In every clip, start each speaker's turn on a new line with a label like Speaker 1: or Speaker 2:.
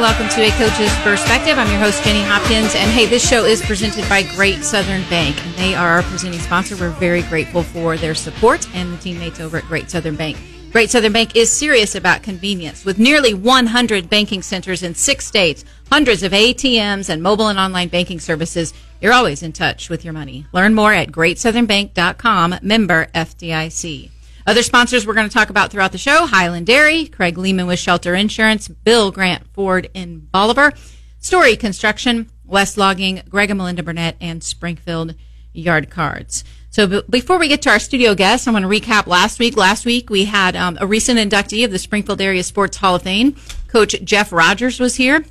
Speaker 1: welcome to A Coach's Perspective. I'm your host, Jenny Hopkins. And hey, this show is presented by Great Southern Bank. And they are our presenting sponsor. We're very grateful for their support and the teammates over at Great Southern Bank. Great Southern Bank is serious about convenience. With nearly 100 banking centers in six states, hundreds of ATMs, and mobile and online banking services, you're always in touch with your money. Learn more at greatsouthernbank.com, member FDIC. Other sponsors we're going to talk about throughout the show Highland Dairy, Craig Lehman with Shelter Insurance, Bill Grant Ford in Bolivar, Story Construction, West Logging, Greg and Melinda Burnett, and Springfield Yard Cards. So b- before we get to our studio guests, I want to recap last week. Last week we had um, a recent inductee of the Springfield Area Sports Hall of Fame. Coach Jeff Rogers was here.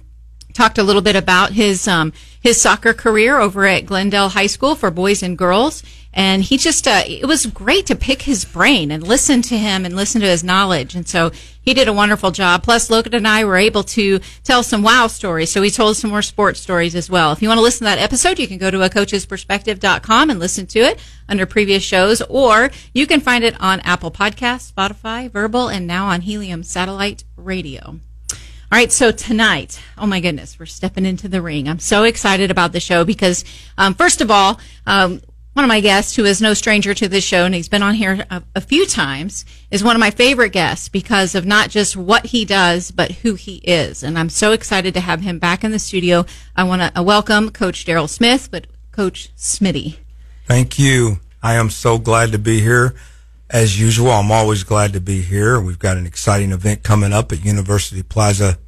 Speaker 1: Talked a little bit about his um, his soccer career over at Glendale High School for boys and girls and he just uh, it was great to pick his brain and listen to him and listen to his knowledge. And so he did a wonderful job. Plus logan and i were able to tell some wow stories. So he told some more sports stories as well. If you want to listen to that episode you can go to a coachesperspective.com and listen to it under previous shows. Or you can find it on apple Podcasts, spotify verbal and now on helium satellite radio. All right, so tonight, oh my goodness, we're stepping into the ring. I'm so excited about the show because, um, first of all, um, one of my guests, who is no stranger to this show, and he's been on here a, a, few times, is one of my favorite guests because of not just what he does, but who he is. And I'm so excited to have him back in the studio. I want to uh, welcome Coach Darrell Smith, but Coach Smitty.
Speaker 2: Thank you. I am so glad to be here. As usual, I'm always glad to be here. We've got an exciting event coming up at University Plaza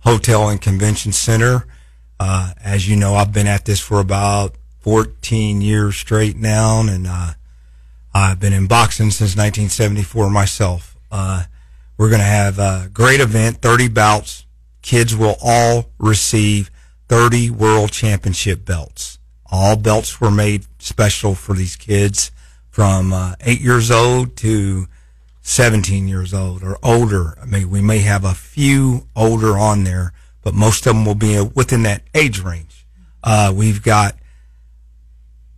Speaker 2: Hotel and Convention Center. Uh, as you know, I've been at this for about 14 years straight now, and uh, I've been in boxing since 1974 myself. Uh, we're going to have a great event, 30 bouts. Kids will all receive 30 world championship belts. All belts were made special for these kids from uh, eight years old to 17 years old or older. I mean, we may have a few older on there, but most of them will be within that age range. Uh, we've got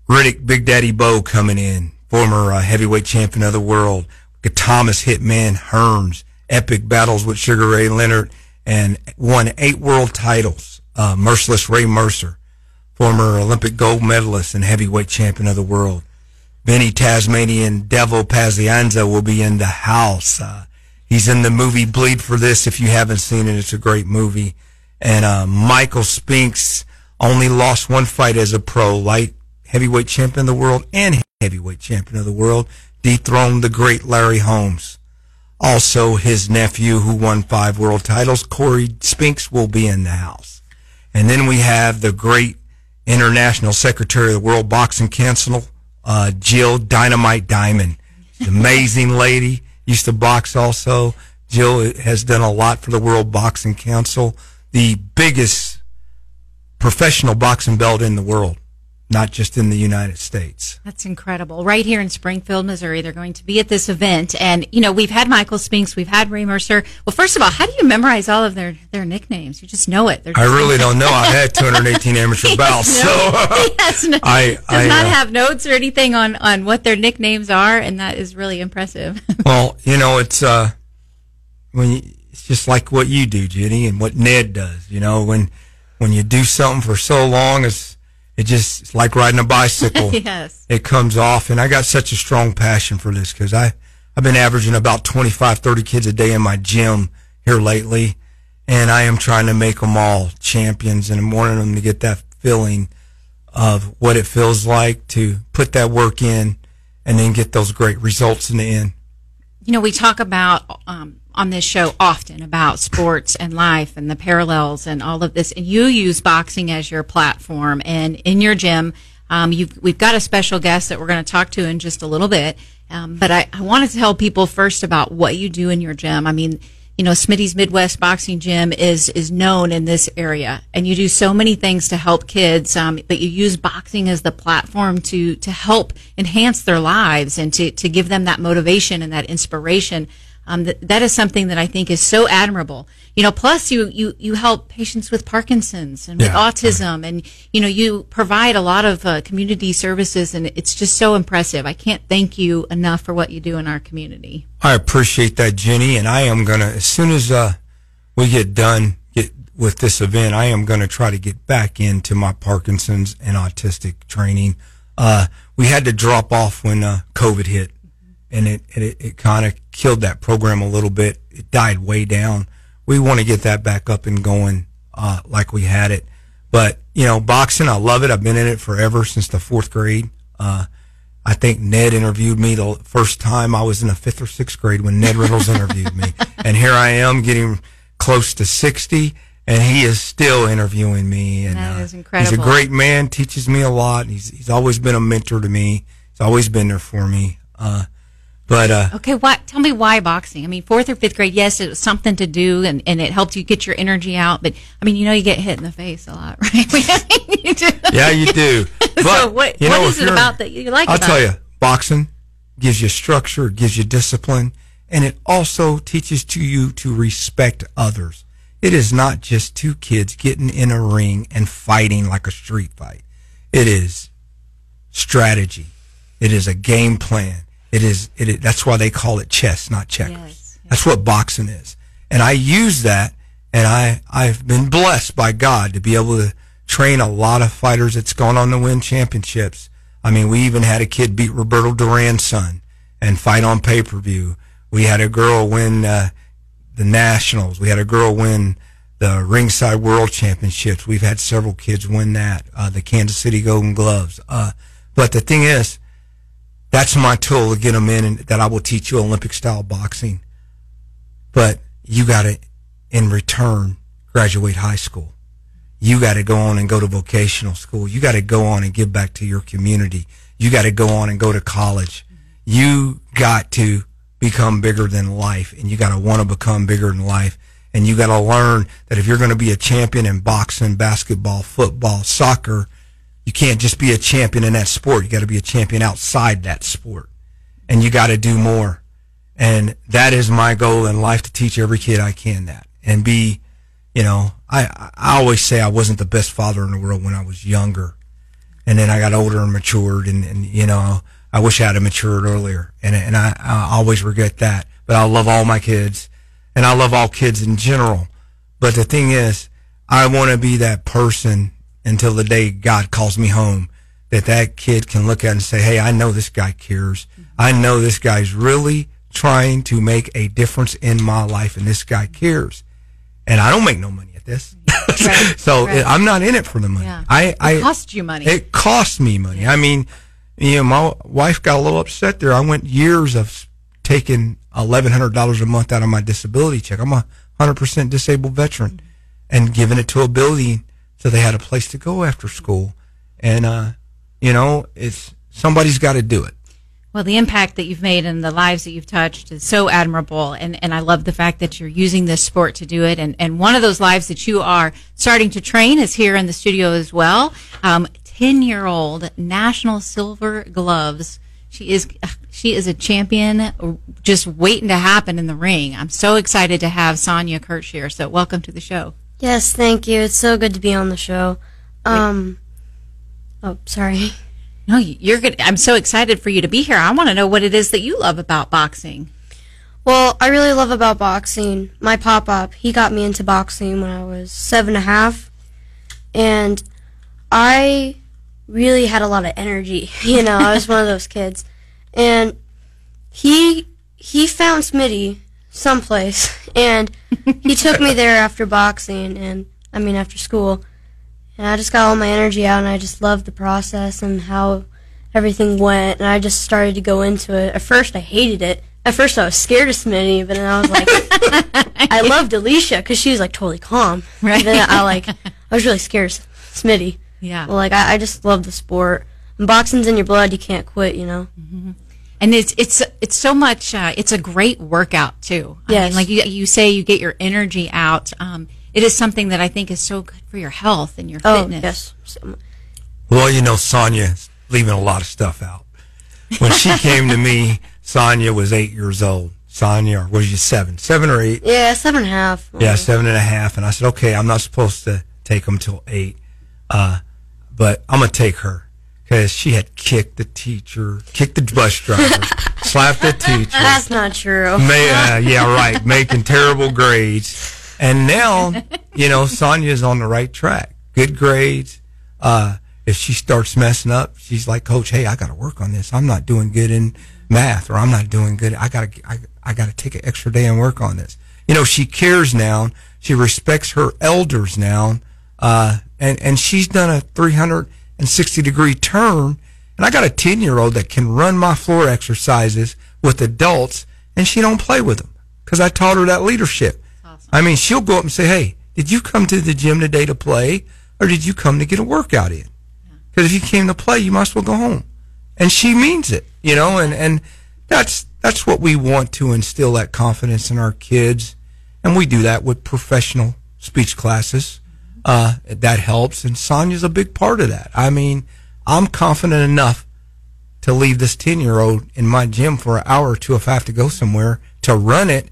Speaker 2: Riddick Big Daddy Bowe coming in, former uh, heavyweight champion of the world. Thomas Hitman Hearns, epic battles with Sugar Ray Leonard, and won eight world titles. Uh, Merciless Ray Mercer, former Olympic gold medalist and heavyweight champion of the world. Vinny Tasmanian Devil Pazienza will be in the house. Uh, he's in the movie Bleed for This. If you haven't seen it, it's a great movie. And uh, Michael Spinks only lost one fight as a pro, light heavyweight champion of the world and heavyweight champion of the world, dethroned the great Larry Holmes. Also, his nephew, who won five world titles, Corey Spinks, will be in the house. And then we have the great international secretary of the World Boxing Council, uh, Jill Dynamite Diamond. Amazing lady. Used to box also. Jill has done a lot for the World Boxing Council, the biggest professional boxing belt in the world not just in the United States.
Speaker 1: That's incredible. Right here in Springfield, Missouri, they're going to be at this event. And, you know, we've had Michael Spinks, we've had Ray Mercer. Well, first of all, how do you memorize all of their, their nicknames? You just know it.
Speaker 2: I really don't know. I've had 218 amateur bouts. so
Speaker 1: yes, no, I, does I, not uh, have notes or anything on, on what their nicknames are. And that is really impressive.
Speaker 2: well, you know, it's, uh, when you, it's just like what you do, Jenny, and what Ned does, you know, when, when you do something for so long, it's, it just it's like riding a bicycle.
Speaker 1: yes.
Speaker 2: It comes off, and I got such a strong passion for this because I I've been averaging about 25, 30 kids a day in my gym here lately, and I am trying to make them all champions, and I'm wanting them to get that feeling of what it feels like to put that work in and then get those great results in the end.
Speaker 1: You know, we talk about um, on this show often about sports and life and the parallels and all of this. And you use boxing as your platform. And in your gym, um, we've got a special guest that we're going to talk to in just a little bit. Um, but I, I to tell people first about what you do in your gym. I mean, you know, Smitty's Midwest Boxing Gym is is known in this area, and you do so many things to help kids. Um, but you use boxing as the platform to to help enhance their lives and to to give them that motivation and that inspiration. Um, that, that is something that I think is so admirable. You know, plus you, you, you help patients with Parkinson's and with yeah. autism and, you know, you provide a lot of uh, community services and it's just so impressive. I can't thank you enough for what you do in our community.
Speaker 2: I appreciate that, Jenny. And I am going to, as soon as, uh, we get done, get with this event, I am going to try to get back into my Parkinson's and autistic training. Uh, we had to drop off when uh, COVID hit, and it it, it kind of killed that program a little bit. It died way down. We want to get that back up and going uh, like we had it. But you know, boxing, I love it. I've been in it forever since the fourth grade. Uh, I think Ned interviewed me the first time I was in the fifth or sixth grade when Ned Reynolds interviewed me, and here I am getting close to sixty, and he is still interviewing me. And
Speaker 1: That
Speaker 2: uh,
Speaker 1: incredible.
Speaker 2: He's a great man, teaches me a lot. He's he's always been a mentor to me. He's always been there for me. Uh, but uh,
Speaker 1: Okay, what? Tell me why boxing? I mean, fourth or fifth grade, yes, it was something to do, and, and it helped you get your energy out. But I mean, you know, you get hit in the face a lot, right? You
Speaker 2: yeah, you do. But
Speaker 1: so what,
Speaker 2: you know,
Speaker 1: is
Speaker 2: if
Speaker 1: it about that you like?
Speaker 2: I'll tell
Speaker 1: it?
Speaker 2: you, boxing gives you structure, gives you discipline, and it also teaches to you to respect others. It is not just two kids getting in a ring and fighting like a street fight. It is strategy. It is a game plan. It is, it is that's why they call it chess, not checkers.
Speaker 1: Yes, yes.
Speaker 2: That's what boxing is. And I use that and I, I've been blessed by God to be able to train a lot of fighters that's gone on to win championships. I mean, we even had a kid beat Roberto Duran's son and fight on pay per view. We had a girl win uh, the nationals. We had a girl win the ringside world championships. We've had several kids win that, uh, the Kansas City Golden Gloves. Uh, but the thing is, that's my tool to get them in and that I will teach you Olympic style boxing. But you got to, in return, graduate high school. You got to go on and go to vocational school. You got to go on and give back to your community. You got to go on and go to college. You got to become bigger than life and you got to want to become bigger than life. And you got to learn that if you're going to be a champion in boxing, basketball, football, soccer, you can't just be a champion in that sport. You got to be a champion outside that sport. And you got to do more. And that is my goal in life to teach every kid I can that and be, you know, I, I always say I wasn't the best father in the world when I was younger. And then I got older and matured and, and you know, I wish I had matured earlier. And, and I, I always regret that. But I love all my kids and I love all kids in general. But the thing is, I want to be that person until the day God calls me home that that kid can look at and say, Hey, I know this guy cares. I know this guy's really trying to make a difference in my life and this guy cares. And I don't make no money at this.
Speaker 1: Right,
Speaker 2: so
Speaker 1: right.
Speaker 2: I'm not in it for the money.
Speaker 1: Yeah.
Speaker 2: I, I,
Speaker 1: It cost you money.
Speaker 2: it cost me money. I mean, you know, my wife got a little upset there. I went years of taking eleven hundred dollars a month out of my disability check. I'm a hundred percent disabled veteran, mm-hmm. and giving it to a building so they had a place to go after school. And uh, you know, it's somebody's got to do it.
Speaker 1: Well, the impact that you've made and the lives that you've touched is so admirable. And, and I love the fact that you're using this sport to do it. And, and one of those lives that you are starting to train is here in the studio as well. Um, 10 year old national silver gloves. She is, she is a champion just waiting to happen in the ring. I'm so excited to have Sonya Kirsch here. So welcome to the show.
Speaker 3: Yes, thank you. It's so good to be on the show. Um, oh, sorry.
Speaker 1: No, you're good. I'm so excited for you to be here. I want to know what it is that you love about boxing.
Speaker 3: Well, I really love about boxing. My pop up, he got me into boxing when I was seven and a half, and I really had a lot of energy. You know, I was one of those kids, and he he found Smitty someplace, and he took me there after boxing, and I mean after school, and I just got all my energy out, and I just loved the process and how everything went, and I just started to go into it. At first, I hated it. At first, I was scared of Smitty, but then I was like, I loved Alicia because she was like totally calm.
Speaker 1: Right.
Speaker 3: Then I like, I was really scared of Smitty.
Speaker 1: Yeah.
Speaker 3: Well, like I, I just love the sport. And boxing's in your blood. You can't quit. You know. Mm-hmm.
Speaker 1: And it's it's it's so much uh, it's a great workout too I mean, like you, you say you get your energy out um, it is something that i think is so good for your health and your
Speaker 3: Oh
Speaker 1: fitness
Speaker 3: yes.
Speaker 2: Well, you know, Sonya's leaving a lot of stuff out. When she came to me, Sonya was eight years old. Sonya, or was you seven? Seven or eight?
Speaker 3: Yeah, seven and a half.
Speaker 2: Yeah, seven and a half. And I said, okay, I'm not supposed to take them till eight, uh, but I'm gonna take her because she had kicked the teacher, kicked the bus driver, slapped the teacher.
Speaker 3: That's not true.
Speaker 2: Ma- uh, yeah, right. Making terrible grades. And now, you know, Sonya's on the right track. Good grades. Uh, if she starts messing up, she's like, Coach, hey, I got to work on this. I'm not doing good in math, or I'm not doing good. I got to, I, I got to take an extra day and work on this. You know, she cares now. She respects her elders now. Uh, and, and she's done a 360 degree turn. And I got a 10 year old that can run my floor exercises with adults and she don't play with them because I taught her that leadership. Awesome. I mean, she'll go up and say, Hey, did you come to the gym today to play or did you come to get a workout in? Because if you came to play, you must well go home. And she means it, you know, and, and that's, that's what we want to instill that confidence in our kids. And we do that with professional speech classes. Uh, that helps. And Sonya's a big part of that. I mean, I'm confident enough to leave this 10 year old in my gym for an hour or two if I have to go somewhere to run it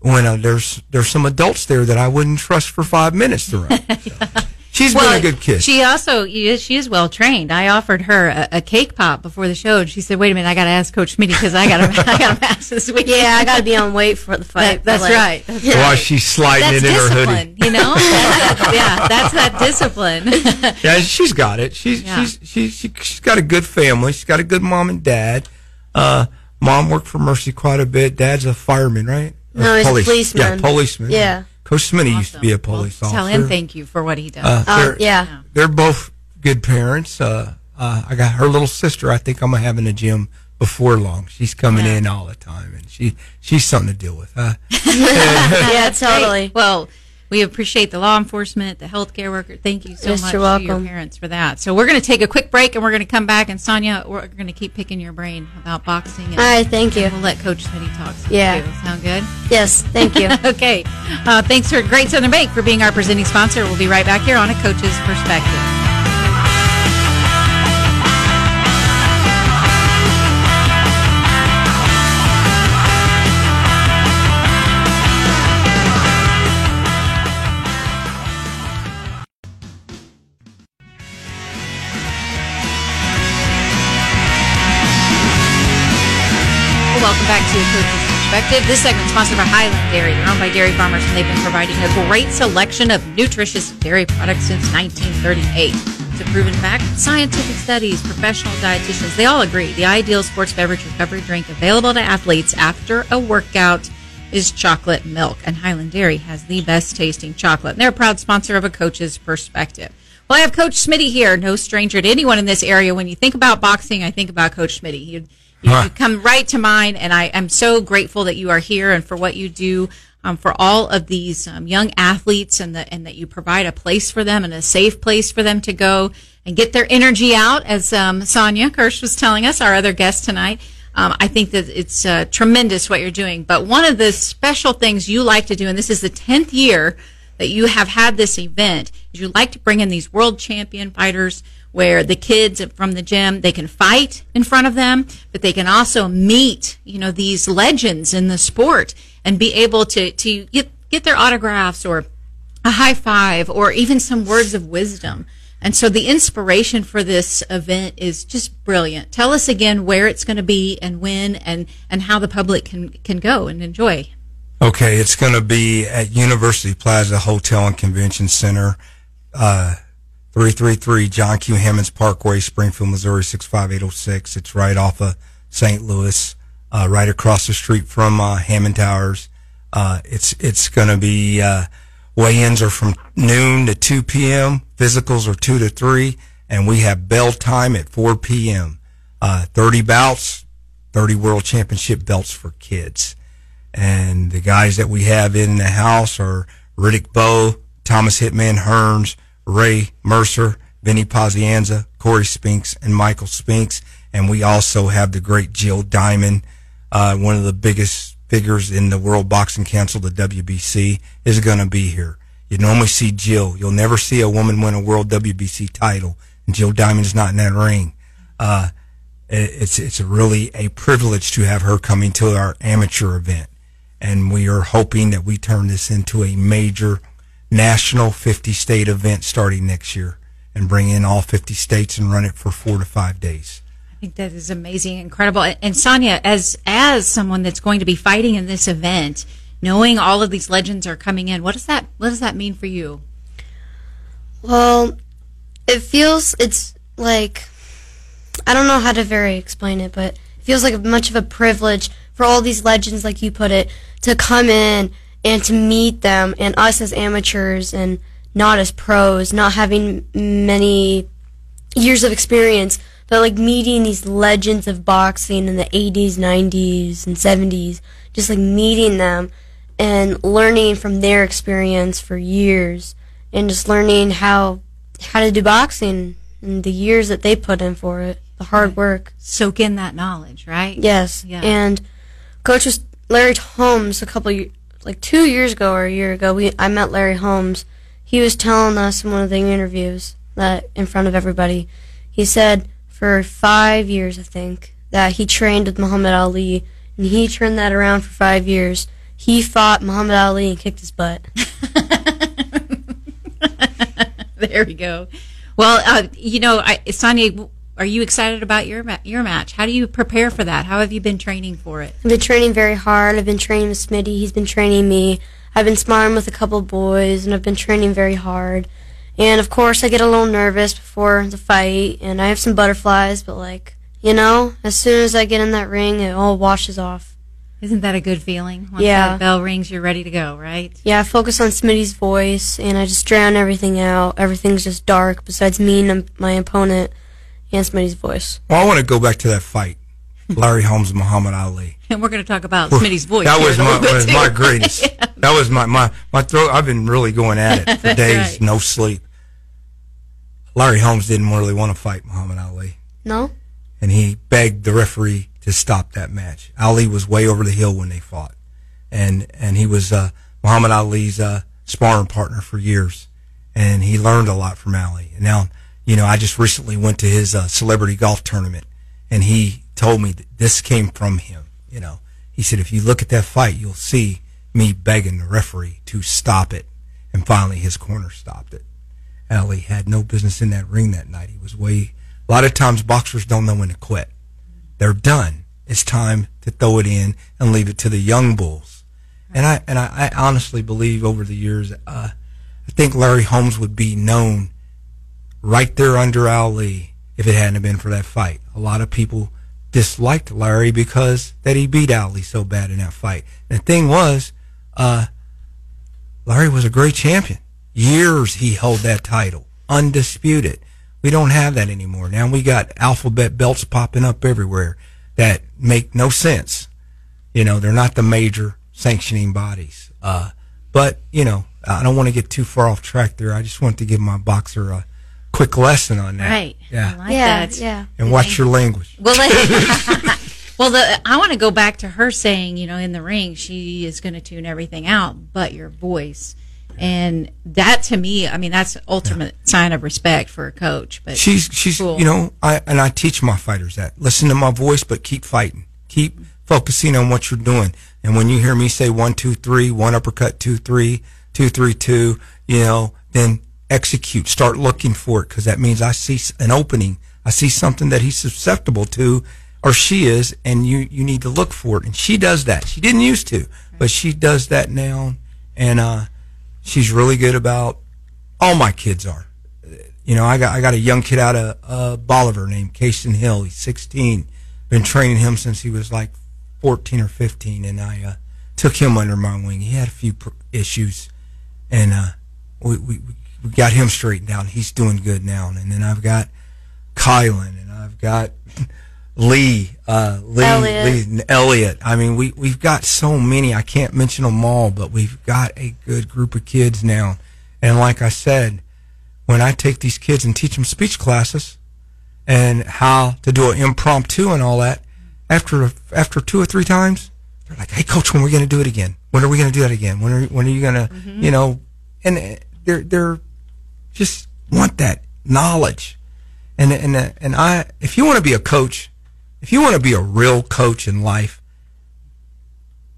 Speaker 2: when uh, there's there's some adults there that I wouldn't trust for five minutes to run. She's well, been a good kid.
Speaker 1: She also she is well trained. I offered her a, a, cake pop before the show, and she said, "Wait a minute, I got to ask Coach Smitty because I got to I got to pass this week.
Speaker 3: Yeah, I got to be on weight for the fight.
Speaker 1: That, that's like, right. That's
Speaker 2: While right. she's sliding
Speaker 1: that's
Speaker 2: it in
Speaker 1: discipline,
Speaker 2: her hoodie,
Speaker 1: you know. That's, yeah, that's that discipline.
Speaker 2: yeah, she's got it. She's yeah. she's she, she she's got a good family. She's got a good mom and dad. Uh, mom worked for Mercy quite a bit. Dad's a fireman, right?
Speaker 3: No, he's police. a policeman.
Speaker 2: Yeah, policeman.
Speaker 3: Yeah.
Speaker 2: Coach Smitty awesome. used to be a police well, officer.
Speaker 1: Tell him thank you for what he does. Uh,
Speaker 3: uh, yeah.
Speaker 2: They're both good parents. Uh, uh, I got her little sister. I think I'm gonna have in the gym before long. She's coming yeah. in all the time, and she she's something to deal with. Huh?
Speaker 3: yeah, totally.
Speaker 1: Well, we appreciate the law enforcement, the healthcare worker. Thank you so
Speaker 3: yes,
Speaker 1: much
Speaker 3: to
Speaker 1: your parents for that. So we're going to take a quick break and we're going to come back. And Sonya, we're going to keep picking your brain about boxing. And,
Speaker 3: All right, thank you.
Speaker 1: We'll let Coach Smitty talk.
Speaker 3: Yeah.
Speaker 1: You. Sound good?
Speaker 3: Yes, thank you.
Speaker 1: okay. Uh, thanks for Great Southern Bank for being our presenting sponsor. We'll be right back here on A Coach's Perspective. This segment sponsored by Highland Dairy. They're owned by dairy farmers, and they've been providing a great selection of nutritious dairy products since 1938. It's a proven fact. Scientific studies, professional dietitians, they all agree the ideal sports beverage recovery drink available to athletes after a workout is chocolate milk. And Highland Dairy has the best tasting chocolate. And they're a proud sponsor of a coach's perspective. Well, I have Coach Smitty here, no stranger to anyone in this area. When you think about boxing, I think about Coach Smitty. He you, huh. you come right to mind, and I am so grateful that you are here and for what you do um, for all of these um, young athletes, and that and that you provide a place for them and a safe place for them to go and get their energy out. As um, Sonya Kirsch was telling us, our other guest tonight. Um, I think that it's uh, tremendous what you're doing. But one of the special things you like to do, and this is the 10th year that you have had this event, is you like to bring in these world champion fighters where the kids from the gym they can fight in front of them but they can also meet you know these legends in the sport and be able to to get, get their autographs or a high five or even some words of wisdom. And so the inspiration for this event is just brilliant. Tell us again where it's going to be and when and and how the public can can go and enjoy.
Speaker 2: Okay it's going to be at university plaza hotel and convention center uh, 333 John Q. Hammons Parkway, Springfield, Missouri 65806. It's right off of St. Louis, uh, right across the street from uh, Hammons Towers. Uh, it's it's going to be uh, weigh-ins are from noon to 2 p.m. Physicals are 2 to 3, and we have bell time at 4 p.m. Uh, 30 bouts, 30 World Championship belts for kids. And the guys that we have in the house are Riddick Bowe, Thomas Hitman Hearns, Ray Mercer, Vinny Pazienza, Corey Spinks, and Michael Spinks. And we also have the great Jill Diamond, uh, one of the biggest figures in the World Boxing Council, the WBC, is going to be here. You normally see Jill. You'll never see a woman win a World WBC title, and Jill Diamond is not in that ring. Uh, it's it's really a privilege to have her coming to our amateur event, and we are hoping that we turn this into a major national 50 state event starting next year and bring in all 50 states and run it for four to five days.
Speaker 1: I think that is amazing, incredible. And Sonya, as as someone that's going to be fighting in this event, knowing all of these legends are coming in, what does that what does that mean for you?
Speaker 3: Well, it feels it's like I don't know how to very explain it, but it feels like much of a privilege for all these legends, like you put it, to come in and to meet them, and us as amateurs and not as pros, not having many years of experience, but like meeting these legends of boxing in the 80s, 90s, and 70s, just like meeting them and learning from their experience for years and just learning how how to do boxing and the years that they put in for it, the hard work.
Speaker 1: Soak in that knowledge, right?
Speaker 3: Yes.
Speaker 1: Yeah.
Speaker 3: And coach was Larry Holmes a couple like 2 years ago or a year ago. We I met Larry Holmes. He was telling us in one of the interviews that in front of everybody. He said for 5 years I think that he trained with Muhammad Ali and he turned that around for 5 years. He fought Muhammad Ali and kicked his butt.
Speaker 1: there we go. Well, uh, you know, I, Sonya, are you excited about your your match? How do you prepare for that? How have you been training for it?
Speaker 3: I've been training very hard. I've been training with Smitty. He's been training me. I've been sparring with a couple boys, and I've been training very hard. And of course, I get a little nervous before the fight, and I have some butterflies. But like, you know, as soon as I get in that ring, it all washes off.
Speaker 1: Isn't that a good feeling? Once
Speaker 3: Yeah.
Speaker 1: that bell rings, you're ready to go, right?
Speaker 3: Yeah, I focus on Smitty's voice, and I just drown everything out. Everything's just dark besides me and my opponent and Smitty's voice.
Speaker 2: Well, I want to go back to that fight, Larry Holmes and Muhammad Ali.
Speaker 1: And we're going to talk about Smitty's voice.
Speaker 2: That was my was my greatest. That was my, my my throat. I've been really going at it for days,
Speaker 1: right.
Speaker 2: no sleep. Larry Holmes didn't really want to fight Muhammad Ali,
Speaker 3: No?
Speaker 2: and he begged the referee to stop that match. Ali was way over the hill when they fought, and and he was uh, Muhammad Ali's uh, sparring partner for years, and he learned a lot from Ali. And now, you know, I just recently went to his uh, celebrity golf tournament, and he told me that this came from him. You know, he said if you look at that fight, you'll see me begging the referee to stop it, and finally his corner stopped it. Ali had no business in that ring that night. He was way. A lot of times boxers don't know when to quit. They're done. It's time to throw it in and leave it to the young bulls. And I and I, I honestly believe over the years, uh, I think Larry Holmes would be known right there under Ali if it hadn't been for that fight. A lot of people disliked Larry because that he beat Ali so bad in that fight. And the thing was, uh, Larry was a great champion. Years he held that title, undisputed. We don't have that anymore. Now we got alphabet belts popping up everywhere that make no sense. You know, they're not the major sanctioning bodies. Uh, but, you know, I don't want to get too far off track there. I just want to give my boxer a quick lesson on that.
Speaker 1: Right.
Speaker 2: Yeah.
Speaker 1: I like
Speaker 3: yeah,
Speaker 1: that.
Speaker 3: yeah.
Speaker 2: and watch your language.
Speaker 1: Well, well, the, I want to go back to her saying, you know, in the ring, she is going to tune everything out, but your voice, and that to me, I mean, that's ultimate sign of respect for a coach. But
Speaker 2: She's she's
Speaker 1: Cool.
Speaker 2: you know I and I teach my fighters that listen to my voice, but keep fighting, keep focusing on what you're doing. And when you hear me say one two three, one uppercut, two three, two three two, you know, then execute. Start looking for it because that means I see an opening. I see something that he's susceptible to, or she is, and you you need to look for it. And she does that. She didn't used to, but she does that now, and uh, she's really good about. All my kids are. You know, I got I got a young kid out of uh, Bolivar named Casey Hill. He's 16. Been training him since he was like 14 or 15, and I uh, took him under my wing. He had a few pr- issues, and uh, we, we we got him straightened out. He's doing good now. And then I've got Kylan, and I've got Lee, uh, Lee,
Speaker 3: Elliot.
Speaker 2: Lee, and Elliot. I mean, we we've got so many. I can't mention them all, but we've got a good group of kids now. And like I said, when I take these kids and teach them speech classes and how to do an impromptu and all that, after after two or three times, they're like, "Hey, coach, when are we going to do it again? When are we going to do that again? When are when are you going to, you know?" And uh, they're they're just want that knowledge, and and and I, if you want to be a coach, if you want to be a real coach in life,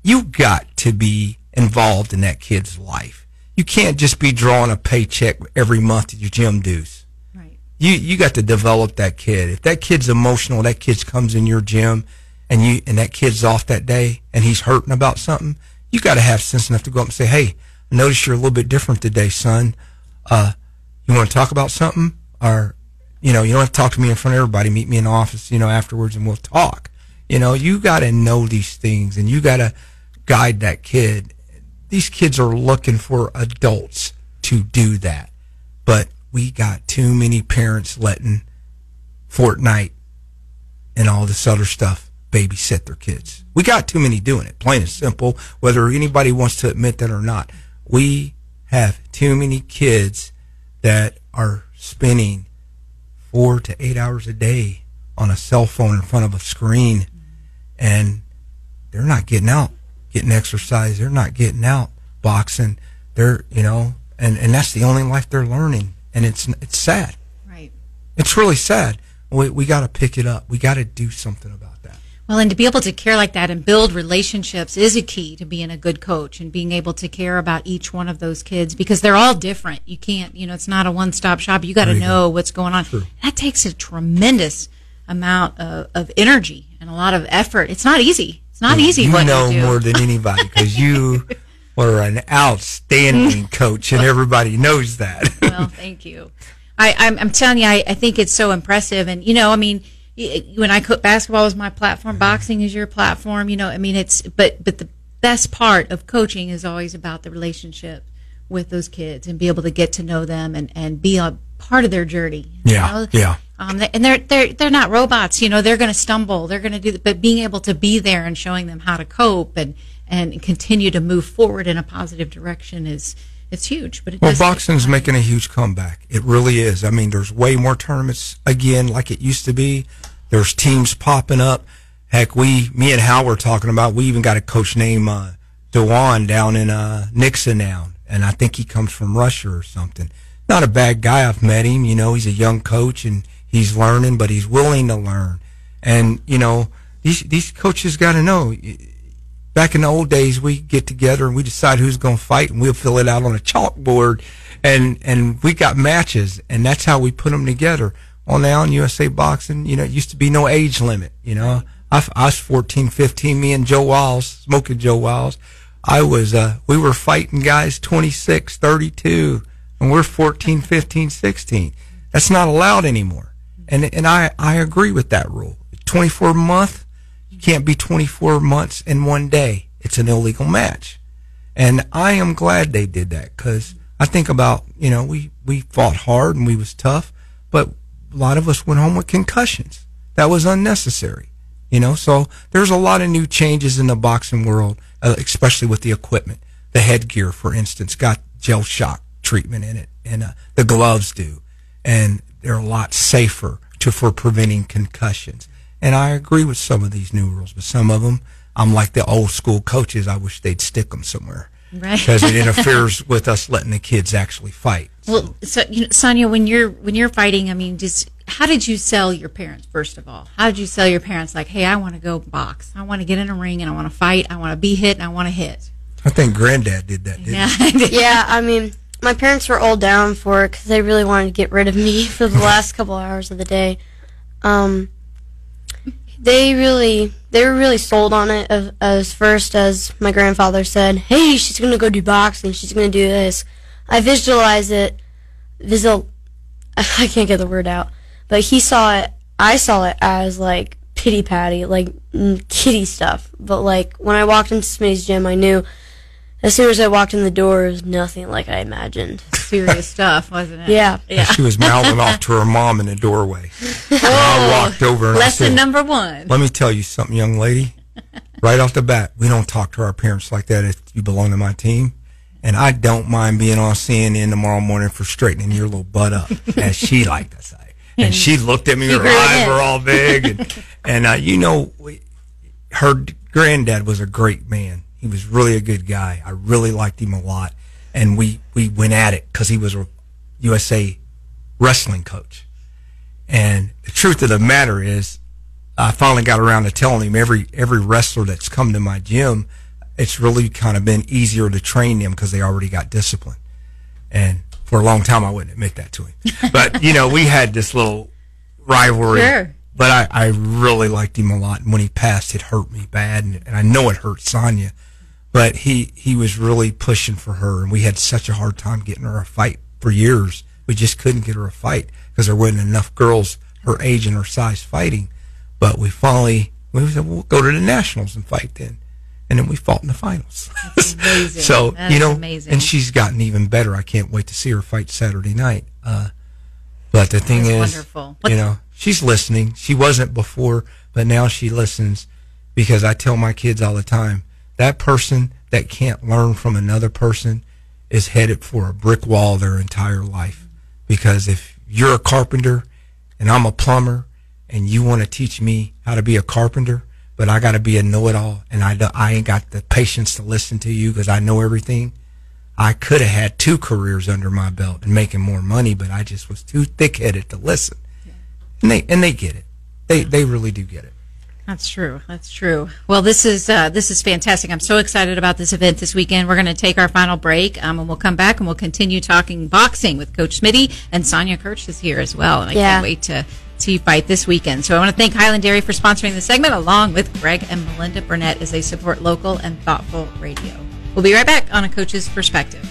Speaker 2: you got to be involved in that kid's life. You can't just be drawing a paycheck every month at your gym dues.
Speaker 1: right.
Speaker 2: You you got to develop that kid. If that kid's emotional, that kid comes in your gym, and you and that kid's off that day, and he's hurting about something, you got to have sense enough to go up and say, "Hey, I notice you're a little bit different today, son. Uh, you want to talk about something, or you know, you don't have to talk to me in front of everybody. Meet me in the office, you know, afterwards, and we'll talk. You know, you got to know these things, and you got to guide that kid. These kids are looking for adults to do that, but we got too many parents letting Fortnite and all this other stuff babysit their kids. We got too many doing it, plain and simple, whether anybody wants to admit that or not. We have too many kids that are spending four to eight hours a day on a cell phone in front of a screen and they're not getting out, getting exercise. They're not getting out boxing. They're, you know, and, and that's the only life they're learning. And it's, it's sad.
Speaker 1: Right.
Speaker 2: It's really sad. We, we got to pick it up. We got to do something about that.
Speaker 1: Well, and to be able to care like that and build relationships is a key to being a good coach and being able to care about each one of those kids because they're all different. You can't, you know, it's not a one stop shop. You got to know
Speaker 2: go.
Speaker 1: what's going on.
Speaker 2: True.
Speaker 1: That takes a tremendous amount of, of energy and a lot of effort. It's not easy. It's not easy
Speaker 2: You know
Speaker 1: you
Speaker 2: more than anybody because you were an outstanding coach, and everybody knows that.
Speaker 1: well, thank you. I, I'm, I'm telling you, I, I think it's so impressive. And, you know, I mean, when I coach basketball is my platform, boxing is your platform, you know, I mean, it's, but, but the best part of coaching is always about the relationship with those kids and be able to get to know them and, and be a part of their journey.
Speaker 2: Yeah,
Speaker 1: know?
Speaker 2: yeah.
Speaker 1: Um, and they're, they're, they're not robots, you know, they're going to stumble, they're going to do, but being able to be there and showing them how to cope and, and continue to move forward in a positive direction is, it's huge, but it
Speaker 2: Well, boxing's making a huge comeback. It really is. I mean, there's way more tournaments again, like it used to be. There's teams popping up. Heck, we, me and Hal were talking about. We even got a coach named uh, Dewan down in uh, Nixa now, and I think he comes from Russia or something. Not a bad guy. I've met him. You know, he's a young coach and he's learning, but he's willing to learn. And you know, these these coaches got to know back in the old days, we get together and we decide who's going to fight, and we'll fill it out on a chalkboard, and and we got matches, and that's how we put them together. Well, now in USA Boxing, you know, it used to be no age limit. You know, I, I was 14, 15, me and Joe Wiles, smoking Joe Wiles. I was, uh, we were fighting guys 26, 32, and we're 14, 15, 16. That's not allowed anymore. And, and I, I agree with that rule. 24 month, you can't be 24 months in one day. It's an illegal match. And I am glad they did that because I think about, you know, we, we fought hard and we was tough, but a lot of us went home with concussions. That was unnecessary, you know, so there's a lot of new changes in the boxing world, uh, especially with the equipment. The headgear, for instance, got gel shock treatment in it and uh, the gloves do. And they're a lot safer to, for preventing concussions. And I agree with some of these new rules, but some of them, I'm like the old school coaches. I wish they'd stick them somewhere
Speaker 1: Right.
Speaker 2: because it interferes with us letting the kids actually fight.
Speaker 1: Well, so you know, Sonya, when you're when you're fighting, I mean, just how did you sell your parents? First of all, how did you sell your parents? Like, hey, I want to go box. I want to get in a ring and I want to fight. I want to be hit and I want to hit.
Speaker 2: I think Granddad did that. Didn't
Speaker 1: Yeah,
Speaker 2: he?
Speaker 3: yeah, I mean, my parents were all down for it because they really wanted to get rid of me for the last couple hours of the day. Um, they really, they were really sold on it as, as first as my grandfather said, "Hey, she's gonna go do boxing. She's gonna do this." I visualize it, visual. I can't get the word out, but he saw it. I saw it as like pity patty, like kitty stuff. But like when I walked into Smitty's gym, I knew as soon as I walked in the door, it was nothing like I imagined.
Speaker 1: serious stuff, wasn't it?
Speaker 3: Yeah.
Speaker 1: yeah.
Speaker 2: She was mouthing off to her mom in the doorway. And I walked over and I
Speaker 1: Lesson
Speaker 2: said,
Speaker 1: number one.
Speaker 2: Let me tell you something, young lady. Right off the bat, we don't talk to our parents like that if you belong to my team. And I don't mind being on CNN tomorrow morning for straightening your little butt up, as she liked to say. And she looked at me, her eyes were all big. And, and uh, you know, we- her granddad was a great man. He was really a good guy. I really liked him a lot. And we, we went at it because he was a USA wrestling coach. And the truth of the matter is, I finally got around to telling him every every wrestler that's come to my gym, it's really kind of been easier to train them because they already got discipline. And for a long time, I wouldn't admit that to him. But you know, we had this little rivalry.
Speaker 1: Sure.
Speaker 2: But I, I really liked him a lot. And when he passed, it hurt me bad, and, and I know it hurt Sonya. But he he was really pushing for her, and we had such a hard time getting her a fight for years. We just couldn't get her a fight because there wasn't enough girls her age and her size fighting. But we finally we said we'll go to the nationals and fight then, and then we fought in the finals.
Speaker 1: amazing.
Speaker 2: so
Speaker 1: That
Speaker 2: you know,
Speaker 1: amazing.
Speaker 2: and she's gotten even better. I can't wait to see her fight Saturday night. Uh, but the thing
Speaker 1: is
Speaker 2: is,
Speaker 1: wonderful.
Speaker 2: You know, she's listening. She wasn't before, but now she listens because I tell my kids all the time that person that can't learn from another person is headed for a brick wall their entire life. Because if you're a carpenter and I'm a plumber and you want to teach me how to be a carpenter, but I got to be a know-it-all and I, I ain't got the patience to listen to you because I know everything. I could have had two careers under my belt and making more money, but I just was too thick-headed to listen. And they and they get it. They they really do get it.
Speaker 1: That's true. That's true. Well, this is uh, this is fantastic. I'm so excited about this event this weekend. We're going to take our final break, um, and we'll come back and we'll continue talking boxing with Coach Smitty and Sonya Kirsch is here as well. And I
Speaker 3: Yeah.
Speaker 1: can't wait to see you fight this weekend. So I want to thank Highland Dairy for sponsoring the segment, along with Greg and Melinda Burnett as they support local and thoughtful radio. We'll be right back on a coach's perspective.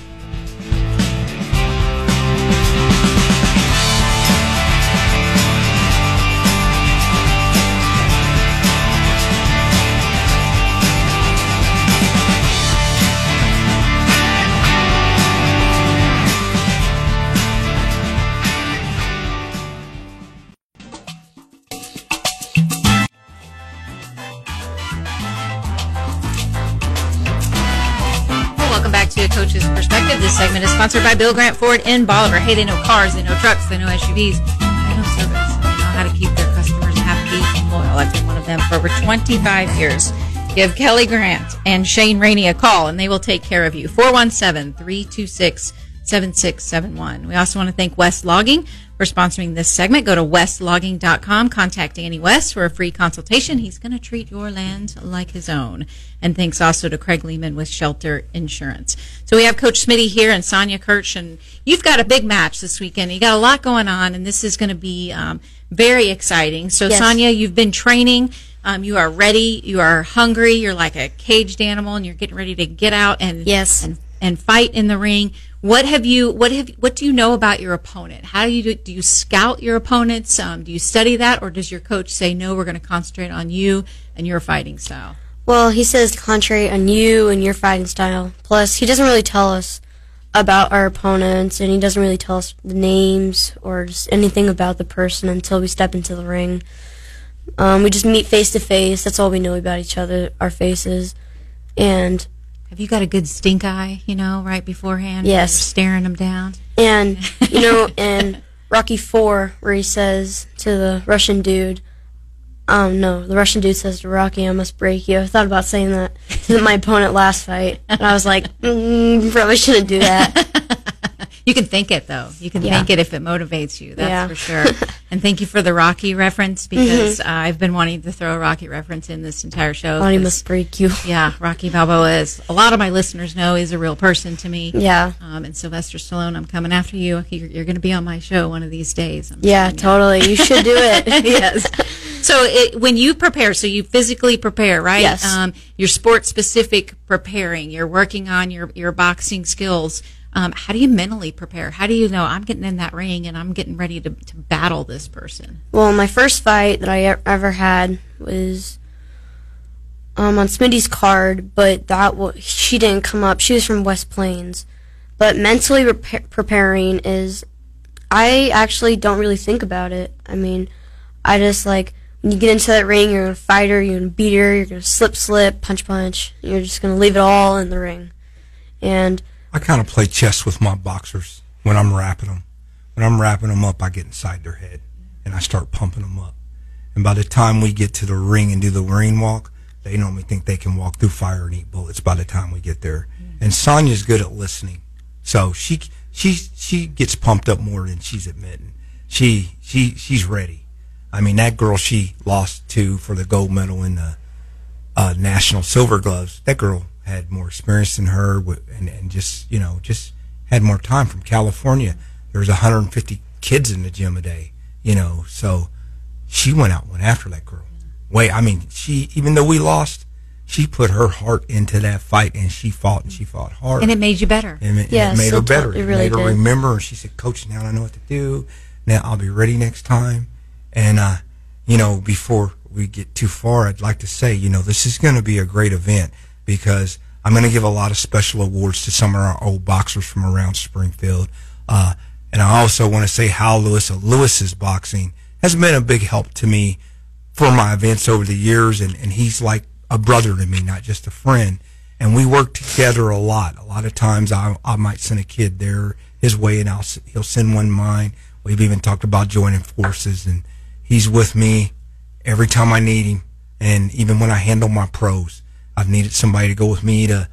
Speaker 1: Segment is sponsored by Bill Grant Ford in Bolivar. Hey, they know cars, they know trucks, they know SUVs, they know service. They know how to keep their customers happy and loyal. I've been one of them for over 25 years. Give Kelly Grant and Shane Rainey a call, and they will take care of you. 417 326 7671. We also want to thank West Logging for sponsoring this segment. Go to westlogging.com, contact Danny West for a free consultation. He's going to treat your land like his own. And thanks also to Craig Lehman with Shelter Insurance. So we have Coach Smitty here and Sonya Kirsch, and you've got a big match this weekend. You got a lot going on, and this is going to be um, very exciting. So,
Speaker 3: Yes.
Speaker 1: Sonya, you've been training. Um, you are ready. You are hungry. You're like a caged animal, and you're getting ready to get out and
Speaker 3: Yes.
Speaker 1: and and fight in the ring. What have you? What have? What do you know about your opponent? How do you do? Do you scout your opponents? Um, do you study that, or does your coach say no? We're going to concentrate on you and your fighting style.
Speaker 3: Well, he says concentrate on you and your fighting style. Plus, he doesn't really tell us about our opponents, and he doesn't really tell us the names or just anything about the person until we step into the ring. Um, we just meet face to face. That's all we know about each other, our faces. And
Speaker 1: Have you got a good stink eye? You know, right beforehand.
Speaker 3: Yes.
Speaker 1: Staring them down.
Speaker 3: and you know, in Rocky Four, where he says to the Russian dude, um, no, the Russian dude says to Rocky, "I must break you." I thought about saying that to my opponent last fight, and I was like, mm, probably shouldn't do that.
Speaker 1: You can think it though. You can
Speaker 3: Yeah.
Speaker 1: think it if it motivates you. That's
Speaker 3: Yeah.
Speaker 1: for sure. and thank you for the Rocky reference because uh, I've been wanting to throw a Rocky reference in this entire show. 'cause-
Speaker 3: must break you.
Speaker 1: Yeah, Rocky Balboa is a lot of my listeners know is a real person to me.
Speaker 3: Yeah.
Speaker 1: Um, and Sylvester Stallone, I'm coming after you. You're, you're going to be on my show one of these days. I'm
Speaker 3: Yeah,
Speaker 1: telling you.
Speaker 3: totally. You should do it.
Speaker 1: yes. So it, when you prepare, so you physically prepare, right?
Speaker 3: Yes.
Speaker 1: Um, your sport specific preparing. You're working on your your boxing skills. Um, how do you mentally prepare? How do you know I'm getting in that ring and I'm getting ready to, to battle this person?
Speaker 3: Well, my first fight that I ever had was um, on Smitty's card, but that wa she didn't come up. She was from West Plains. But mentally repa- preparing is, I actually don't really think about it. I mean, I just like when you get into that ring, you're gonna fight her, you're gonna beat her, you're gonna slip, slip, punch, punch. You're just gonna leave it all in the ring. And
Speaker 2: I kind of play chess with my boxers when I'm wrapping them. When I'm wrapping them up, I get inside their head and I start pumping them up. And by the time we get to the ring and do the ring walk, they normally think they can walk through fire and eat bullets by the time we get there. And Sonya's good at listening. So she she she gets pumped up more than she's admitting. She she she's ready. I mean that girl she lost to for the gold medal in the uh, national silver gloves. That girl had more experience than her, and, and just you know just had more time from California. There was 150 kids in the gym a day, you know. So she went out and went after that girl. Wait, I mean, she even though we lost, she put her heart into that fight and she fought and she fought hard.
Speaker 1: And it made you better.
Speaker 2: And it,
Speaker 3: Yes,
Speaker 2: it made her better. It
Speaker 3: really
Speaker 2: made her
Speaker 3: did.
Speaker 2: remember. And she said, Coach, now I know what to do. Now I'll be ready next time. And, uh, you know, before we get too far, I'd like to say, you know, this is going to be a great event because I'm going to give a lot of special awards to some of our old boxers from around Springfield. Uh, and I also want to say Hal Lewis of Lewis's Boxing has been a big help to me for my events over the years, and, and he's like a brother to me, not just a friend. And we work together a lot. A lot of times, I, I might send a kid there his way, and I'll he'll send one mine. We've even talked about joining forces, and he's with me every time I need him. And even when I handle my pros, I've needed somebody to go with me to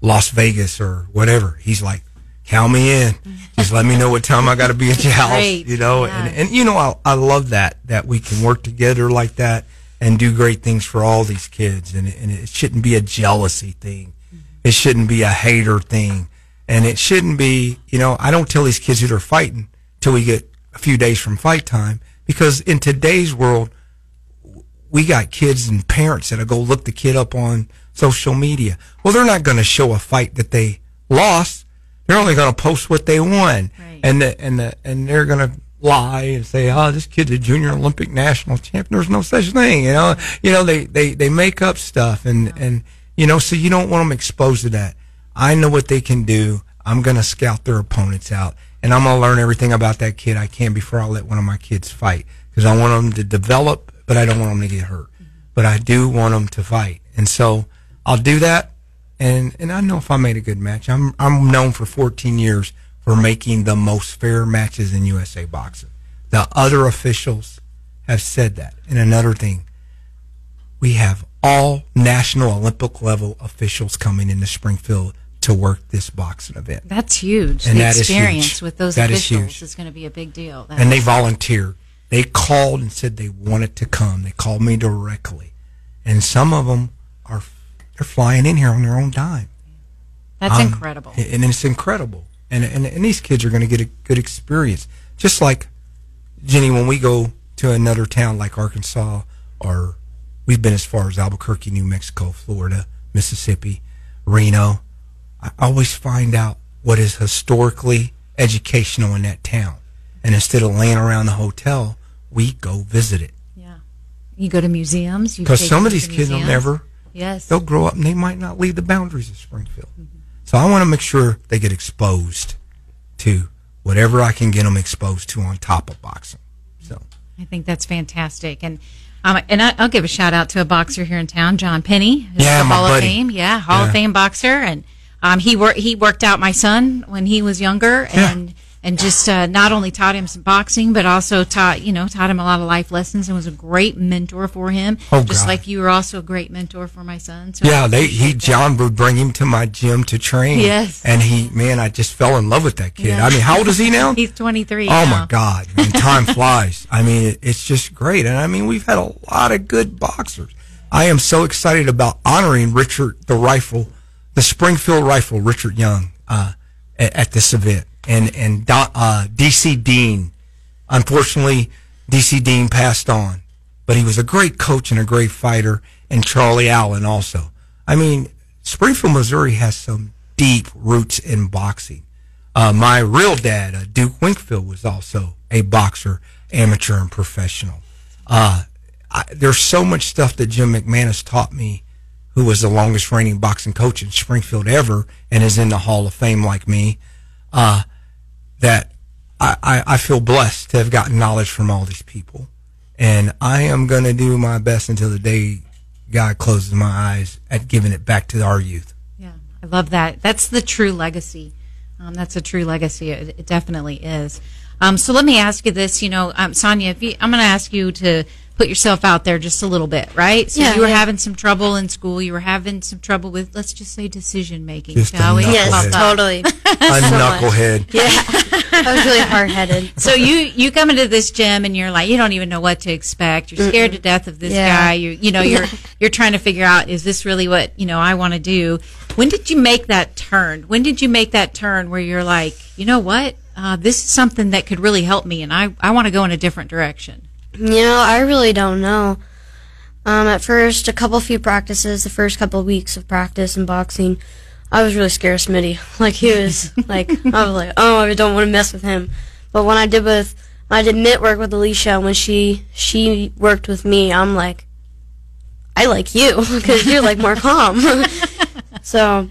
Speaker 2: Las Vegas or whatever. He's like, count me in. Just let me know what time I got to be at your house.
Speaker 1: Great.
Speaker 2: You know,
Speaker 1: Yeah.
Speaker 2: and, and you know, I, I love that that we can work together like that and do great things for all these kids. And it, and it shouldn't be a jealousy thing. It shouldn't be a hater thing. And it shouldn't be, you know, I don't tell these kids who they're fighting till we get a few days from fight time because in today's world, we got kids and parents that'll go look the kid up on social media. Well, they're not going to show a fight that they lost. They're only going to post what they won,
Speaker 1: Right.
Speaker 2: and the, and the, and they're going to lie and say, "Oh, this kid's a junior Olympic national champion." There's no such thing, you know. You know, they they they make up stuff, and and you know, so you don't want them exposed to that. I know what they can do. I'm going to scout their opponents out, and I'm going to learn everything about that kid I can before I let one of my kids fight because I want them to develop, but I don't want them to get hurt. Mm-hmm. But I do want them to fight, and so I'll do that. And and I know if I made a good match, I'm I'm known for 14 years for making the most fair matches in USA boxing. The other officials have said that. And another thing, we have all national Olympic level officials coming into Springfield to work this boxing event.
Speaker 1: That's huge.
Speaker 2: And
Speaker 1: the
Speaker 2: that is
Speaker 1: experience
Speaker 2: huge.
Speaker 1: with those
Speaker 2: That is
Speaker 1: officials
Speaker 2: huge.
Speaker 1: is, going to be a big deal. That
Speaker 2: and they
Speaker 1: is-
Speaker 2: volunteered. They called and said they wanted to come. They called me directly, and some of them are they're flying in here on their own dime.
Speaker 1: that's
Speaker 2: Um,
Speaker 1: incredible.
Speaker 2: and it's incredible. And, and and these kids are going to get a good experience. Just like Jenny, when we go to another town like Arkansas, or we've been as far as Albuquerque, New Mexico, Florida, Mississippi, Reno, I always find out what is historically educational in that town. And instead of laying around the hotel, we go visit it.
Speaker 1: yeah. You go to museums.
Speaker 2: Because some of these kids will never
Speaker 1: Yes.
Speaker 2: they'll grow up and they might not leave the boundaries of Springfield. So I want to make sure they get exposed to whatever I can get them exposed to on top of boxing. So
Speaker 1: I think that's fantastic. And um, and I, I'll give a shout out to a boxer here in town, John Penny,
Speaker 2: Yeah, my
Speaker 1: Hall
Speaker 2: buddy.
Speaker 1: of Fame. Yeah, Hall
Speaker 2: Yeah.
Speaker 1: of Fame boxer, and um, he worked he worked out my son when he was younger,
Speaker 2: Yeah.
Speaker 1: and and just uh, not only taught him some boxing, but also taught you know taught him a lot of life lessons, and was a great mentor for him.
Speaker 2: Oh,
Speaker 1: just
Speaker 2: God.
Speaker 1: like you were also a great mentor for my son. So
Speaker 2: yeah, they he
Speaker 1: that.
Speaker 2: John would bring him to my gym to train.
Speaker 1: Yes.
Speaker 2: and he man, I just fell in love with that kid.
Speaker 1: Yeah.
Speaker 2: I mean, how old is he now?
Speaker 1: He's 23.
Speaker 2: Oh
Speaker 1: now.
Speaker 2: my God! Man, time flies. I mean, it, it's just great, and I mean, we've had a lot of good boxers. I am so excited about honoring Richard the Rifle, the Springfield Rifle, Richard Young, uh, at, at this event, and and uh, DC Dean. Unfortunately, DC Dean passed on, but he was a great coach and a great fighter, and Charlie Allen also. I mean, Springfield, Missouri has some deep roots in boxing. Uh, my real dad, uh, Duke Winkfield, was also a boxer, amateur and professional. Uh, I, there's so much stuff that Jim McManus taught me, who was the longest reigning boxing coach in Springfield ever and is in the Hall of Fame like me, uh, that I, I, feel blessed to have gotten knowledge from all these people. And I am going to do my best until the day God closes my eyes at giving it back to our youth.
Speaker 1: Yeah, I love that. That's the true legacy. Um, that's a true legacy. It, it definitely is. Um, so let me ask you this. You know, um, Sonya, you, I'm going to ask you to put yourself out there just a little bit, right? So
Speaker 3: Yeah,
Speaker 1: you were
Speaker 3: yeah.
Speaker 1: having some trouble in school. You were having some trouble with, let's just say, decision making.
Speaker 2: Just a
Speaker 1: shall we?
Speaker 2: knucklehead.
Speaker 3: Yes,
Speaker 1: About that.
Speaker 3: totally.
Speaker 2: A knucklehead.
Speaker 3: Yeah, I was really hard headed.
Speaker 1: So you you come into this gym and you're like you don't even know what to expect. You're scared to death of this
Speaker 3: Yeah.
Speaker 1: guy. You you know you're you're trying to figure out is this really what you know I want to do. When did you make that turn? When did you make that turn where you're like you know what uh, this is something that could really help me and I I want to go in a different direction.
Speaker 3: You know, I really don't know. Um, at first, a couple few practices, the first couple of weeks of practice in boxing, I was really scared of Smitty. Like he was like I was like, oh, I don't want to mess with him. But when I did with I did mitt work with Alicia, when she she worked with me, I'm like, I like you because you're like more calm. so.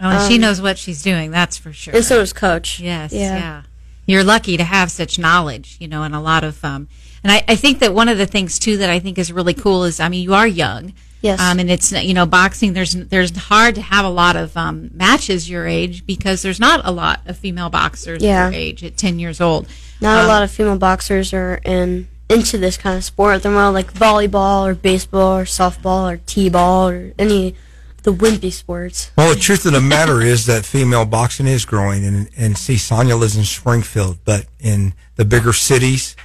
Speaker 1: Oh, and um, she knows what she's doing. That's for sure.
Speaker 3: And so does Coach.
Speaker 1: Yes. Yeah. yeah. You're lucky to have such knowledge, you know, and a lot of um, and I, I think that one of the things too that I think is really cool is, I mean, you are young.
Speaker 3: Yes.
Speaker 1: Um, and it's you know boxing. There's there's hard to have a lot of um, matches your age because there's not a lot of female boxers yeah. your age at ten years old.
Speaker 3: Not um, a lot of female boxers are in into this kind of sport. They're more like volleyball or baseball or softball or t-ball or any the wimpy sports.
Speaker 2: Well, the truth of the matter is that female boxing is growing, and and see, Sonya lives in Springfield, but in the bigger cities,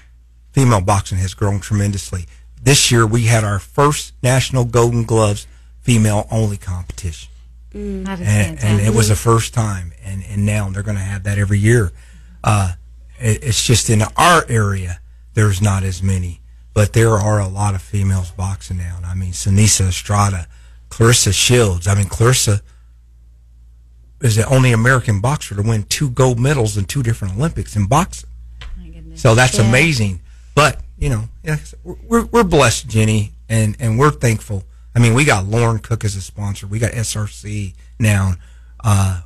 Speaker 2: female boxing has grown tremendously. This year we had our first National Golden Gloves female only competition.
Speaker 1: Mm,
Speaker 2: and, and, it was the first time, and, and now they're going to have that every year. Uh, it, it's just in our area, there's not as many, but there are a lot of females boxing now. I mean, Seniesa Estrada, Claressa Shields. I mean, Clarissa is the only American boxer to win two gold medals in two different Olympics in boxing. So that's yeah. amazing. But you know, we're we're blessed, Jenny, and and we're thankful. I mean, we got Lauren Cook as a sponsor. We got SRC now. Uh,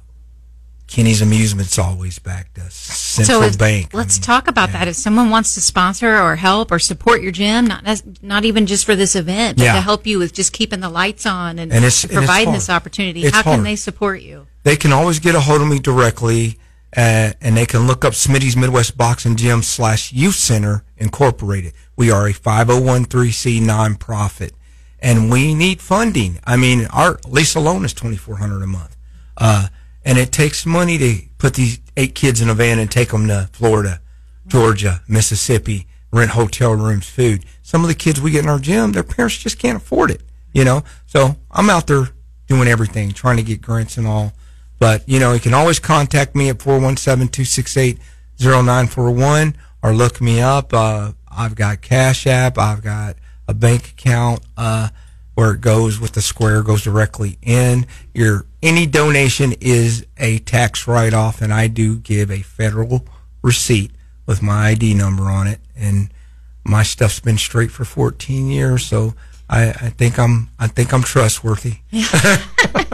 Speaker 2: Kenny's Amusements always backed us. Central
Speaker 1: so
Speaker 2: Bank.
Speaker 1: Let's I mean, talk about yeah. that. If someone wants to sponsor or help or support your gym, not not even just for this event, but yeah. to help you with just keeping the lights on and, and, and providing this opportunity, it's how hard. can they support you?
Speaker 2: They can always get a hold of me directly uh, and they can look up Smitty's Midwest Boxing Gym slash Youth Center Incorporated. We are a 501c nonprofit, and we need funding. I mean, our lease alone is 2400 a month. Uh, and it takes money to put these eight kids in a van and take them to Florida, Georgia, Mississippi, rent hotel rooms, food. Some of the kids we get in our gym, their parents just can't afford it, you know? So I'm out there doing everything, trying to get grants and all. But, you know, you can always contact me at 417-268-0941 or look me up. Uh, I've got Cash App. I've got a bank account, uh, where it goes with the square goes directly in. Your, any donation is a tax write off and I do give a federal receipt with my ID number on it. And my stuff's been straight for 14 years. So, I, I think I'm I think I'm trustworthy.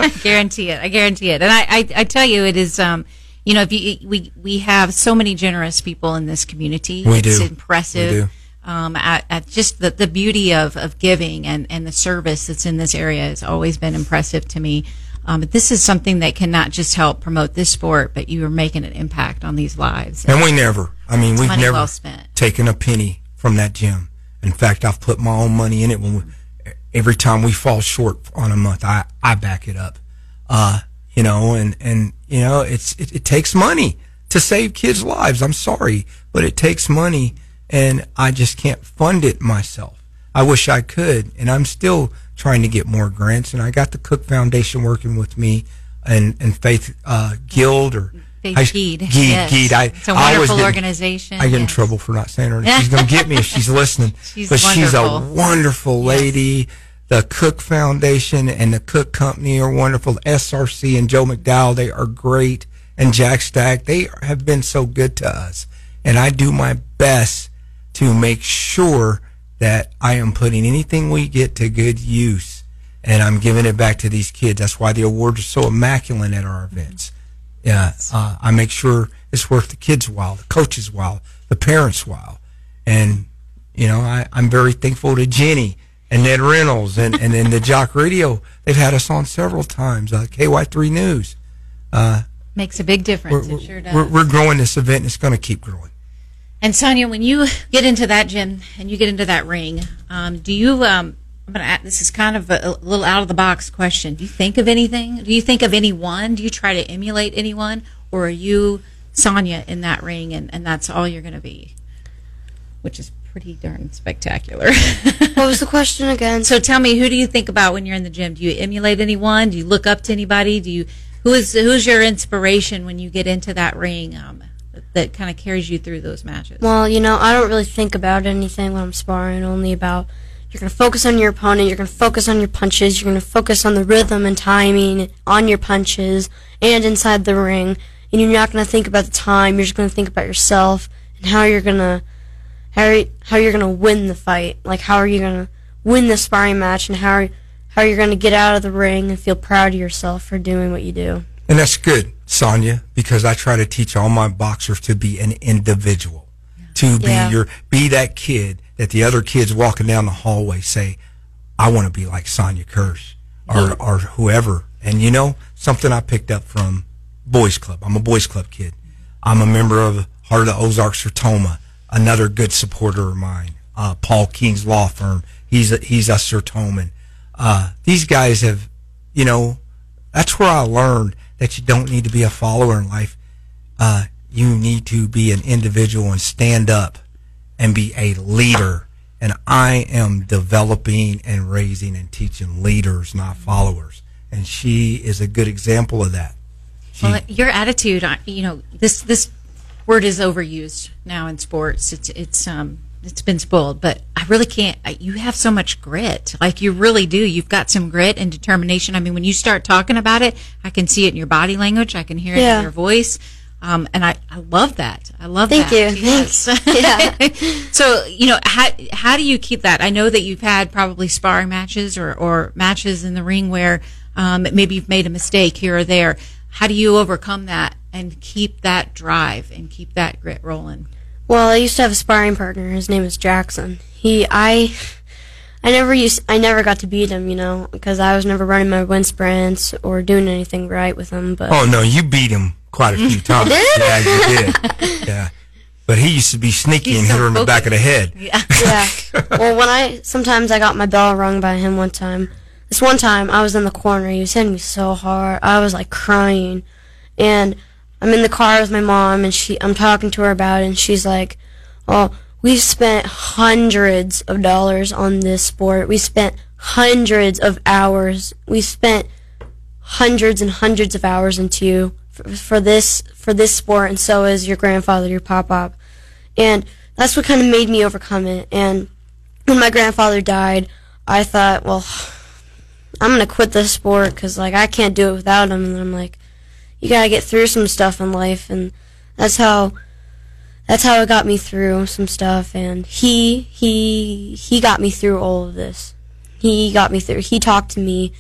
Speaker 1: I guarantee it. I guarantee it. And I, I, I tell you, it is. Um, you know, if you we we have so many generous people in this community.
Speaker 2: We
Speaker 1: it's
Speaker 2: do.
Speaker 1: impressive.
Speaker 2: We do.
Speaker 1: Um, at, at just the, the beauty of, of giving and, and the service that's in this area has always been impressive to me. Um, but this is something that can not just help promote this sport, but you are making an impact on these lives.
Speaker 2: And, and we never, I mean, we've never
Speaker 1: well
Speaker 2: taken a penny from that gym. In fact, I've put my own money in it when we, every time we fall short on a month, I, I back it up. Uh, you know, and, and, you know, it's, it, it takes money to save kids' lives. I'm sorry, but it takes money and I just can't fund it myself. I wish I could, and I'm still trying to get more grants. And I got the Cook Foundation working with me, and and Faith uh, Guild or
Speaker 1: Faith I, Geed.
Speaker 2: Geed, yes. Geed. I,
Speaker 1: it's a wonderful I organization.
Speaker 2: I get yes. in trouble for not saying her. name. She's going to get me if she's listening.
Speaker 1: she's
Speaker 2: but
Speaker 1: wonderful.
Speaker 2: she's a wonderful lady. Yes. The Cook Foundation and the Cook Company are wonderful. SRC and Joe McDowell, they are great. And Jack Stack, they have been so good to us. And I do my best to make sure that I am putting anything we get to good use and I'm giving it back to these kids. That's why the awards are so immaculate at our events. Yeah, uh, I make sure it's worth the kids' while, the coaches' while, the parents' while, and you know I, I'm very thankful to Jenny and Ned Reynolds and and then the Jock Radio. They've had us on several times. Uh, KY3 News uh,
Speaker 1: makes a big difference.
Speaker 2: We're,
Speaker 1: it sure does.
Speaker 2: We're, we're growing this event, and it's going to keep growing.
Speaker 1: And Sonya, when you get into that gym and you get into that ring, um, do you um, I'm gonna. This is kind of a, a, little out of the box question. Do you think of anything? Do you think of anyone? Do you try to emulate anyone, or are you Sonya in that ring, and, and that's all you're going to be? Which is pretty darn spectacular.
Speaker 3: what was the question again?
Speaker 1: So tell me, who do you think about when you're in the gym? Do you emulate anyone? Do you look up to anybody? Do you who is who's your inspiration when you get into that ring? Um, that kind of carries you through those matches.
Speaker 3: Well, you know, I don't really think about anything when I'm sparring. Only about you're going to focus on your opponent. You're going to focus on your punches. You're going to focus on the rhythm and timing on your punches and inside the ring. And you're not going to think about the time. You're just going to think about yourself and how you're going to how how you're going to win the fight. Like how are you going to win the sparring match and how how you're going to get out of the ring and feel proud of yourself for doing what you do.
Speaker 2: And that's good, Sonya, because I try to teach all my boxers to be an individual, to be
Speaker 3: Yeah.
Speaker 2: your be that kid that the other kids walking down the hallway say, "I want to be like Sonya Kirsch or or whoever." And you know something I picked up from Boys Club. I'm a Boys Club kid. I'm a member of Heart of the Ozarks Sertoma, another good supporter of mine. Uh, Paul King's law firm. He's a, he's a Sertoman. Uh, these guys have, you know, that's where I learned that you don't need to be a follower in life. Uh, you need to be an individual and stand up and be a leader. And I am developing and raising and teaching leaders, not followers. And she is a good example of that. She,
Speaker 1: Well, your attitude, I- you know, this this word is overused now in sports. It's it's um it's been spoiled, but I really can't. You have so much grit, like you really do. You've got some grit and determination. I mean, when you start talking about it, I can see it in your body language. I can hear it
Speaker 3: Yeah.
Speaker 1: in your voice. Um, and I, I love that. I love that.
Speaker 3: Thank
Speaker 1: that.
Speaker 3: you.
Speaker 1: Yes.
Speaker 3: Yeah.
Speaker 1: so, you know, how, how do you keep that? I know that you've had probably sparring matches or, or matches in the ring where um, maybe you've made a mistake here or there. How do you overcome that and keep that drive and keep that grit rolling?
Speaker 3: Well, I used to have a sparring partner. His name is Jackson. He, I, I never used, I never got to beat him, you know, because I was never running my wind sprints or doing anything right with him. But
Speaker 2: oh no, you beat him quite a few times.
Speaker 3: did?
Speaker 2: Yeah, you did. Yeah. But he used to be sneaky
Speaker 1: He's
Speaker 2: and
Speaker 1: so
Speaker 2: hit her in the back of the head.
Speaker 1: Yeah.
Speaker 3: yeah. Well, when I sometimes I got my bell rung by him one time. This one time I was in the corner. He was hitting me so hard. I was like crying, and I'm in the car with my mom, and she I'm talking to her about it, and she's like, "Oh, we've spent hundreds of dollars on this sport. We spent hundreds of hours. We spent hundreds and hundreds of hours into you for, this for this sport, and so is your grandfather, your pop pop." and that's what kind of made me overcome it. And when my grandfather died, I thought, well, I'm gonna quit this sport because like I can't do it without him. And I'm like, you gotta get through some stuff in life, and that's how that's how it got me through some stuff. And he he he got me through all of this. He got me through. He talked to me.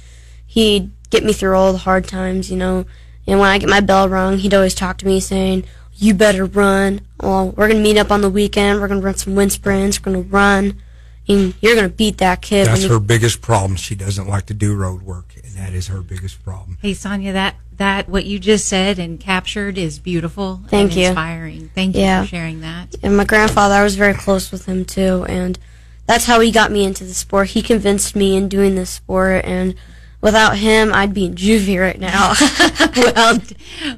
Speaker 3: He'd get me through all the hard times, you know. And when I get my bell rung, he'd always talk to me saying, "You better run. Well, we're gonna meet up on the weekend. We're gonna run some wind sprints. We're gonna run, and you're gonna beat that kid."
Speaker 2: That's her biggest problem. She doesn't like to do road work, and that is her biggest problem.
Speaker 1: Hey, Sonya, that, that what you just said and captured is beautiful
Speaker 3: Thank
Speaker 1: and
Speaker 3: you.
Speaker 1: inspiring. Thank you
Speaker 3: Yeah.
Speaker 1: for sharing that.
Speaker 3: and my grandfather, I was very close with him too, and that's how he got me into the sport. He convinced me in doing this sport, and without him, I'd be in juvie right now.
Speaker 1: well,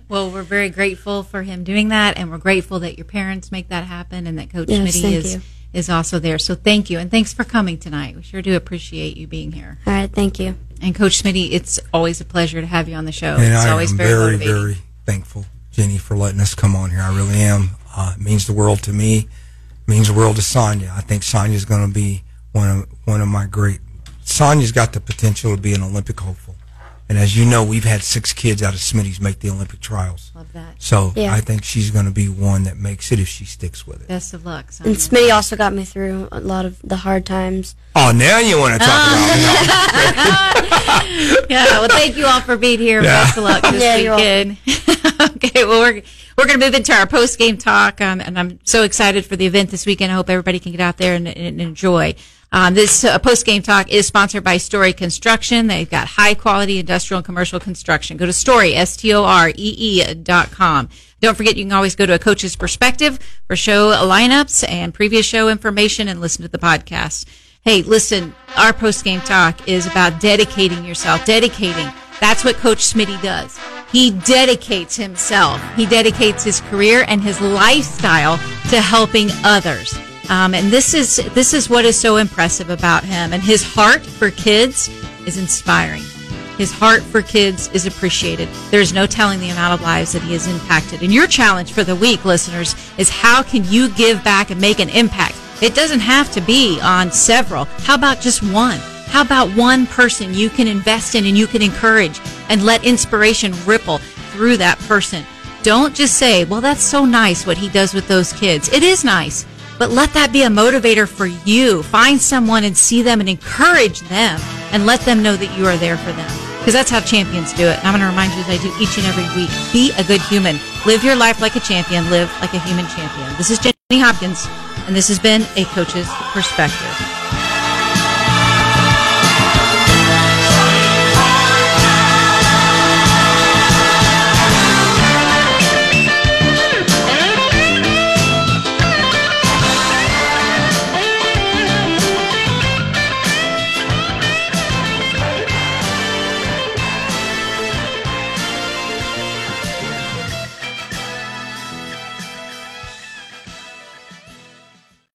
Speaker 1: well, we're very grateful for him doing that, and we're grateful that your parents make that happen, and that Coach
Speaker 3: Yes,
Speaker 1: Smitty
Speaker 3: thank
Speaker 1: is
Speaker 3: you.
Speaker 1: is also there. So thank you, and thanks for coming tonight. We sure do appreciate you being here.
Speaker 3: All right, thank you.
Speaker 1: And Coach Smitty, it's always a pleasure to have you on the show.
Speaker 2: And
Speaker 1: it's
Speaker 2: I
Speaker 1: always
Speaker 2: am
Speaker 1: very,
Speaker 2: very, very thankful, Jenny, for letting us come on here. I really am. Uh, it means the world to me. It means the world to Sonya. I think Sonya's going to be one of one of my great. Sonya's got the potential to be an Olympic hopeful, and as you know, we've had six kids out of Smitty's make the Olympic trials.
Speaker 1: Love that.
Speaker 2: So
Speaker 3: Yeah.
Speaker 2: I think she's going to be one that makes it if she sticks with it.
Speaker 1: Best of luck, Sonya.
Speaker 3: And Smitty also got me through a lot of the hard times.
Speaker 2: Oh, now you want to talk about it?
Speaker 1: yeah, well, thank you all for being here.
Speaker 2: Yeah.
Speaker 1: Best of luck this
Speaker 3: Yeah, you're
Speaker 1: weekend. okay, well, we're we're going to move into our post game talk, um, and I'm so excited for the event this weekend. I hope everybody can get out there and, and enjoy. Um, this uh, post game talk is sponsored by Storee Construction. They've got high quality industrial and commercial construction. Go to Storee S T O R E E dot com. Don't forget, you can always go to a coach's perspective for show lineups and previous show information and listen to the podcast. Hey, listen, our post game talk is about dedicating yourself, dedicating. That's what Coach Smitty does. He dedicates himself. He dedicates his career and his lifestyle to helping others. Um, and this is this is what is so impressive about him. And his heart for kids is inspiring. His heart for kids is appreciated. There's no telling the amount of lives that he has impacted. And your challenge for the week, listeners, is how can you give back and make an impact? It doesn't have to be on several. How about just one? How about one person you can invest in and you can encourage and let inspiration ripple through that person? Don't just say, well, that's so nice what he does with those kids. It is nice, but let that be a motivator for you. Find someone and see them and encourage them and let them know that you are there for them. Because that's how champions do it. And I'm going to remind you as I do each and every week. Be a good human. Live your life like a champion. Live like a human champion. This is Jenny Hopkins, and this has been A Coach's Perspective.